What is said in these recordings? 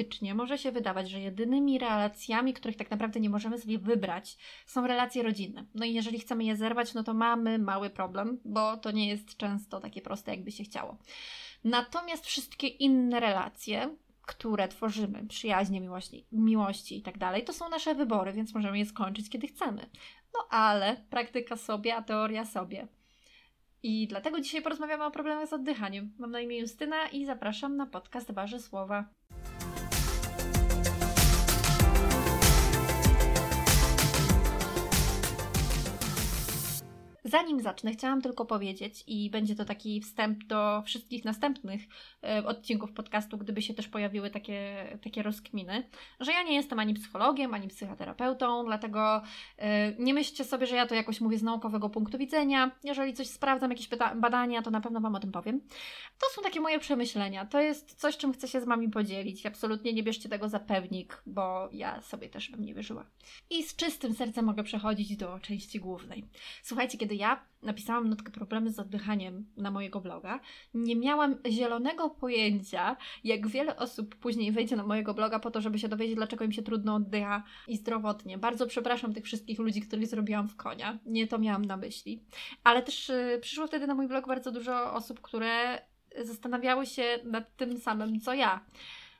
faktycznie może się wydawać, że jedynymi relacjami, których tak naprawdę nie możemy sobie wybrać, są relacje rodzinne. No i jeżeli chcemy je zerwać, no to mamy mały problem, bo to nie jest często takie proste, jakby się chciało. Natomiast wszystkie inne relacje, które tworzymy, przyjaźnie, miłości, miłości i tak dalej, to są nasze wybory, więc możemy je skończyć, kiedy chcemy. No ale praktyka sobie, a teoria sobie. I dlatego dzisiaj porozmawiamy o problemach z oddychaniem. Mam na imię Justyna i zapraszam na podcast Barze Słowa. Zanim zacznę, chciałam tylko powiedzieć, i będzie to taki wstęp do wszystkich następnych e, odcinków podcastu, gdyby się też pojawiły takie, takie rozkminy, że ja nie jestem ani psychologiem, ani psychoterapeutą, dlatego e, nie myślcie sobie, że ja to jakoś mówię z naukowego punktu widzenia. Jeżeli coś sprawdzam, jakieś badania, to na pewno Wam o tym powiem. To są takie moje przemyślenia. To jest coś, czym chcę się z Wami podzielić. Absolutnie nie bierzcie tego za pewnik, bo ja sobie też bym nie wierzyła. I z czystym sercem mogę przechodzić do części głównej. Słuchajcie, kiedy ja napisałam notkę problemy z oddychaniem na mojego bloga, nie miałam zielonego pojęcia, jak wiele osób później wejdzie na mojego bloga po to, żeby się dowiedzieć, dlaczego im się trudno oddycha i zdrowotnie. Bardzo przepraszam tych wszystkich ludzi, których zrobiłam w konia. Nie to miałam na myśli. Ale też yy, przyszło wtedy na mój blog bardzo dużo osób, które zastanawiały się nad tym samym, co ja.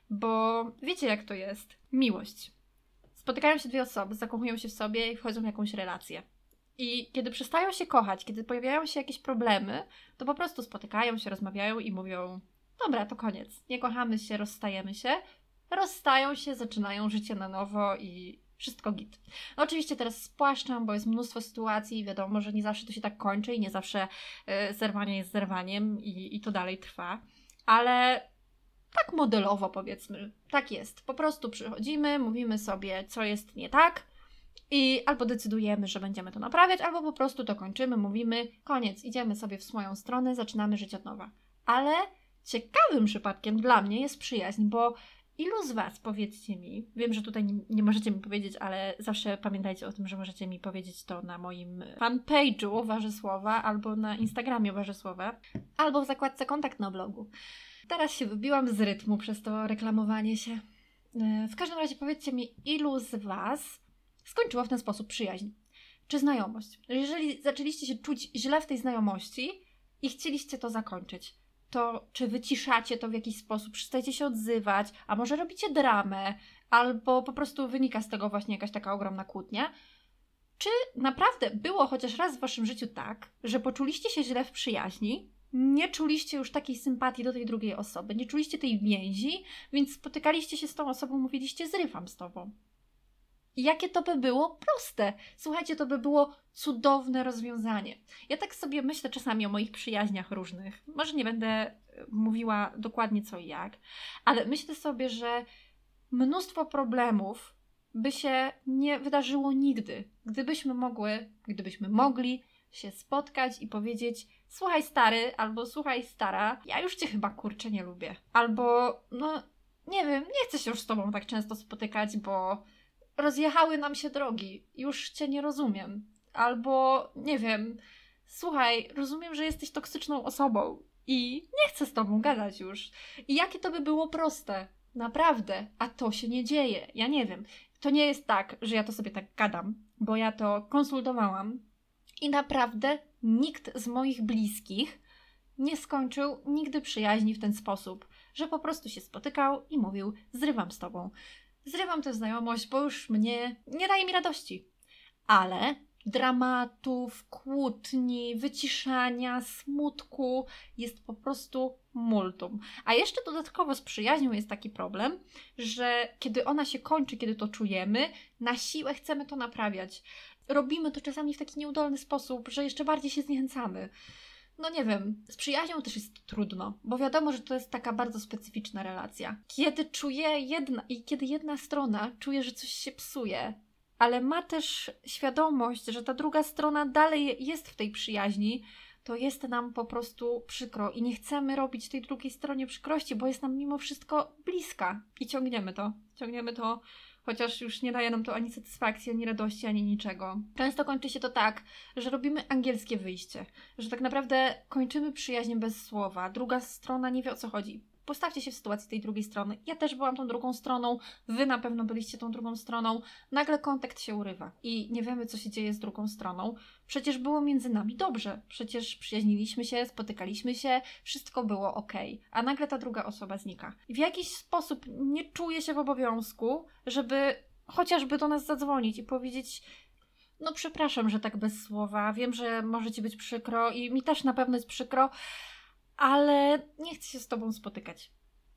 Bo wiecie, jak to jest? Miłość. Spotykają się dwie osoby, zakochują się w sobie i wchodzą w jakąś relację. I kiedy przestają się kochać, kiedy pojawiają się jakieś problemy, to po prostu spotykają się, rozmawiają i mówią: Dobra, to koniec. Nie kochamy się, rozstajemy się. Rozstają się, zaczynają życie na nowo i wszystko git. No oczywiście teraz spłaszczam, bo jest mnóstwo sytuacji, wiadomo, że nie zawsze to się tak kończy i nie zawsze y, zerwanie jest zerwaniem i, i to dalej trwa, ale tak modelowo powiedzmy, tak jest. Po prostu przychodzimy, mówimy sobie, co jest nie tak, i albo decydujemy, że będziemy to naprawiać, albo po prostu to kończymy, mówimy, koniec, idziemy sobie w swoją stronę, zaczynamy żyć od nowa. Ale ciekawym przypadkiem dla mnie jest przyjaźń, bo ilu z Was, powiedzcie mi, wiem, że tutaj nie, nie, możecie mi powiedzieć, ale zawsze pamiętajcie o tym, że możecie mi powiedzieć to na moim fanpage'u Warzysłowa, albo na Instagramie Warzysłowa, albo w zakładce kontakt na blogu. Teraz się wybiłam z rytmu przez to reklamowanie się. E, w każdym razie powiedzcie mi, ilu z Was skończyło w ten sposób przyjaźń czy znajomość. Jeżeli zaczęliście się czuć źle w tej znajomości i chcieliście to zakończyć, to czy wyciszacie to w jakiś sposób, przestajecie się odzywać, a może robicie dramę, albo po prostu wynika z tego właśnie jakaś taka ogromna kłótnia, czy naprawdę było chociaż raz w waszym życiu tak, że poczuliście się źle w przyjaźni, nie czuliście już takiej sympatii do tej drugiej osoby, nie czuliście tej więzi, więc spotykaliście się z tą osobą, mówiliście zrywam z tobą. Jakie to by było proste. Słuchajcie, to by było cudowne rozwiązanie. Ja tak sobie myślę czasami o moich przyjaźniach różnych. Może nie będę e, mówiła dokładnie co i jak, ale myślę sobie, że mnóstwo problemów by się nie wydarzyło nigdy, gdybyśmy mogły, gdybyśmy mogli się spotkać i powiedzieć: Słuchaj, stary, albo słuchaj, stara, ja już cię chyba kurczę nie lubię. Albo, no, nie wiem, nie chcę się już z tobą tak często spotykać, bo rozjechały nam się drogi, już cię nie rozumiem. Albo nie wiem, słuchaj, rozumiem, że jesteś toksyczną osobą i nie chcę z tobą gadać już. I jakie to by było proste, naprawdę, a to się nie dzieje. Ja nie wiem. To nie jest tak, że ja to sobie tak gadam, bo ja to konsultowałam i naprawdę nikt z moich bliskich nie skończył nigdy przyjaźni w ten sposób, że po prostu się spotykał i mówił: Zrywam z tobą. Zrywam tę znajomość, bo już mnie nie daje mi radości. Ale dramatów, kłótni, wyciszania, smutku jest po prostu multum. A jeszcze dodatkowo z przyjaźnią jest taki problem, że kiedy ona się kończy, kiedy to czujemy, na siłę chcemy to naprawiać. Robimy to czasami w taki nieudolny sposób, że jeszcze bardziej się zniechęcamy no nie wiem, z przyjaźnią też jest trudno, bo wiadomo, że to jest taka bardzo specyficzna relacja. Kiedy czuje jedna i kiedy jedna strona czuje, że coś się psuje, ale ma też świadomość, że ta druga strona dalej jest w tej przyjaźni, to jest nam po prostu przykro i nie chcemy robić tej drugiej stronie przykrości, bo jest nam mimo wszystko bliska i ciągniemy to. Ciągniemy to chociaż już nie daje nam to ani satysfakcji, ani radości, ani niczego. Często kończy się to tak, że robimy angielskie wyjście, że tak naprawdę kończymy przyjaźń bez słowa, druga strona nie wie o co chodzi. Postawcie się w sytuacji tej drugiej strony. Ja też byłam tą drugą stroną, wy na pewno byliście tą drugą stroną. Nagle kontakt się urywa i nie wiemy, co się dzieje z drugą stroną. Przecież było między nami dobrze, przecież przyjaźniliśmy się, spotykaliśmy się, wszystko było ok, a nagle ta druga osoba znika. W jakiś sposób nie czuję się w obowiązku, żeby chociażby do nas zadzwonić i powiedzieć: no przepraszam, że tak bez słowa. Wiem, że może ci być przykro i mi też na pewno jest przykro, ale nie chcę się z tobą spotykać.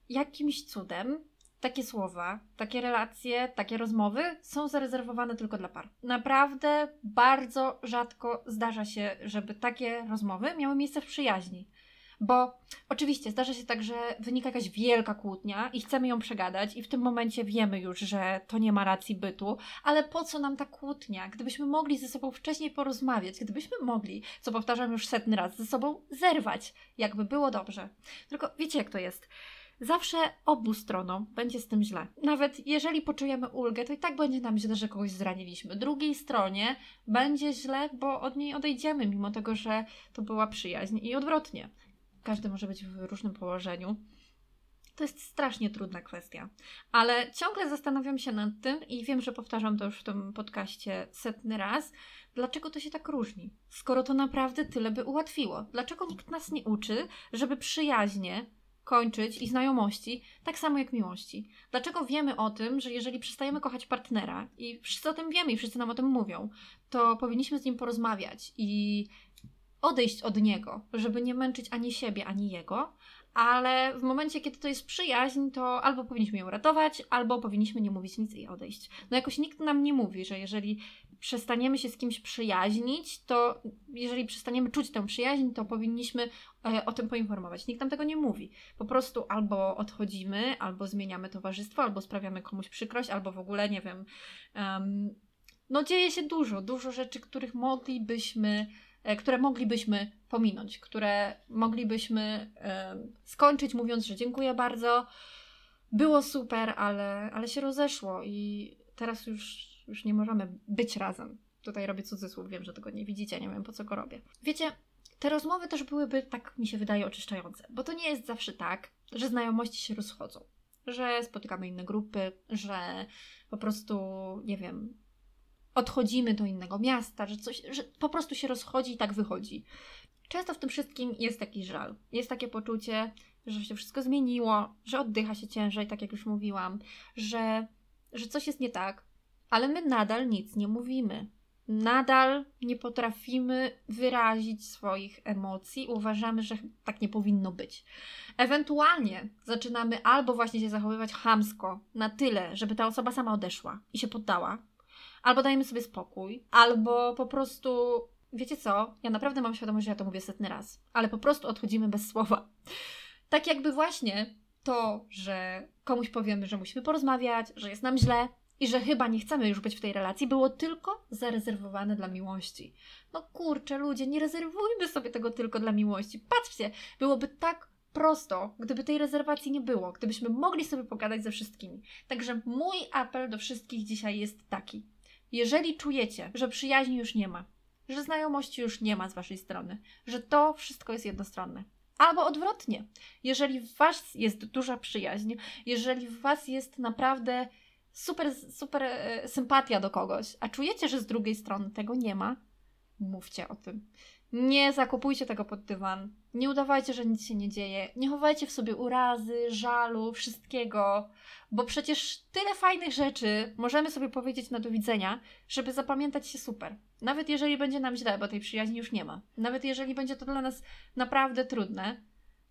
Jakimś cudem takie słowa, takie relacje, takie rozmowy są zarezerwowane tylko dla par. Naprawdę bardzo rzadko zdarza się, żeby takie rozmowy miały miejsce w przyjaźni. Bo oczywiście zdarza się tak, że wynika jakaś wielka kłótnia i chcemy ją przegadać, i w tym momencie wiemy już, że to nie ma racji bytu, ale po co nam ta kłótnia? Gdybyśmy mogli ze sobą wcześniej porozmawiać, gdybyśmy mogli, co powtarzam już setny raz, ze sobą zerwać, jakby było dobrze. Tylko wiecie, jak to jest. Zawsze obu stronom będzie z tym źle. Nawet jeżeli poczujemy ulgę, to i tak będzie nam źle, że kogoś zraniliśmy. Drugiej stronie będzie źle, bo od niej odejdziemy, mimo tego, że to była przyjaźń i odwrotnie każdy może być w różnym położeniu. To jest strasznie trudna kwestia, ale ciągle zastanawiam się nad tym i wiem, że powtarzam to już w tym podcaście setny raz, dlaczego to się tak różni, skoro to naprawdę tyle by ułatwiło. Dlaczego nikt nas nie uczy, żeby przyjaźnie kończyć i znajomości tak samo jak miłości? Dlaczego wiemy o tym, że jeżeli przestajemy kochać partnera i wszyscy o tym wiemy i wszyscy nam o tym mówią, to powinniśmy z nim porozmawiać i odejść od niego, żeby nie męczyć ani siebie, ani jego, ale w momencie, kiedy to jest przyjaźń, to albo powinniśmy ją ratować, albo powinniśmy nie mówić nic i odejść. No jakoś nikt nam nie mówi, że jeżeli przestaniemy się z kimś przyjaźnić, to jeżeli przestaniemy czuć tę przyjaźń, to powinniśmy e, o tym poinformować. Nikt nam tego nie mówi. Po prostu albo odchodzimy, albo zmieniamy towarzystwo, albo sprawiamy komuś przykrość, albo w ogóle, nie wiem. Um, no dzieje się dużo, dużo rzeczy, których moglibyśmy które moglibyśmy pominąć, które moglibyśmy e, skończyć mówiąc, że dziękuję bardzo, było super, ale, ale się rozeszło i teraz już, już nie możemy być razem. Tutaj robię cudzysłów, wiem, że tego nie widzicie, nie wiem po co go robię. Wiecie, te rozmowy też byłyby, tak mi się wydaje, oczyszczające, bo to nie jest zawsze tak, że znajomości się rozchodzą, że spotykamy inne grupy, że po prostu, nie wiem, odchodzimy do innego miasta, że coś, że po prostu się rozchodzi i tak wychodzi. Często w tym wszystkim jest taki żal. Jest takie poczucie, że się wszystko zmieniło, że oddycha się ciężej, tak jak już mówiłam, że, że coś jest nie tak, ale my nadal nic nie mówimy. Nadal nie potrafimy wyrazić swoich emocji, uważamy, że tak nie powinno być. Ewentualnie zaczynamy albo właśnie się zachowywać hamsko na tyle, żeby ta osoba sama odeszła i się poddała, albo dajemy sobie spokój, albo po prostu, wiecie co, ja naprawdę mam świadomość, że ja to mówię setny raz, ale po prostu odchodzimy bez słowa. Tak jakby właśnie to, że komuś powiemy, że musimy porozmawiać, że jest nam źle i że chyba nie chcemy już być w tej relacji, było tylko zarezerwowane dla miłości. No kurczę, ludzie, nie rezerwujmy sobie tego tylko dla miłości. Patrzcie, byłoby tak prosto, gdyby tej rezerwacji nie było, gdybyśmy mogli sobie pogadać ze wszystkimi. Także mój apel do wszystkich dzisiaj jest taki. Jeżeli czujecie, że przyjaźni już nie ma, że znajomości już nie ma z waszej strony, że to wszystko jest jednostronne, Albo odwrotnie, jeżeli w Was jest duża przyjaźń, jeżeli w Was jest naprawdę super, super e, sympatia do kogoś, a czujecie, że z drugiej strony tego nie ma, mówcie o tym. Nie zakupujcie tego pod dywan. Nie udawajcie, że nic się nie dzieje. Nie chowajcie w sobie urazy, żalu, wszystkiego, bo przecież tyle fajnych rzeczy możemy sobie powiedzieć na do widzenia, żeby zapamiętać się super. Nawet jeżeli będzie nam źle, bo tej przyjaźni już nie ma. Nawet jeżeli będzie to dla nas naprawdę trudne,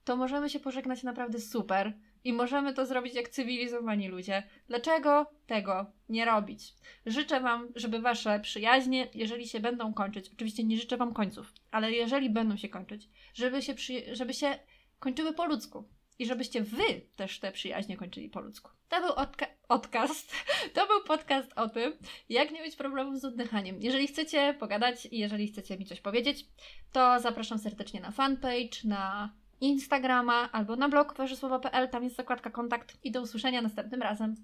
to możemy się pożegnać naprawdę super i możemy to zrobić jak cywilizowani ludzie. Dlaczego tego nie robić? Życzę Wam, żeby Wasze przyjaźnie, jeżeli się będą kończyć, oczywiście nie życzę Wam końców, ale jeżeli będą się kończyć, żeby się, przy, żeby się kończyły po ludzku. I żebyście Wy też te przyjaźnie kończyli po ludzku. To był odka- odcast, to był podcast o tym, jak nie mieć problemów z oddychaniem. Jeżeli chcecie pogadać i jeżeli chcecie mi coś powiedzieć, to zapraszam serdecznie na fanpage, na Instagrama albo na blog warzysłowa.pl, tam jest zakładka kontakt i do usłyszenia następnym razem.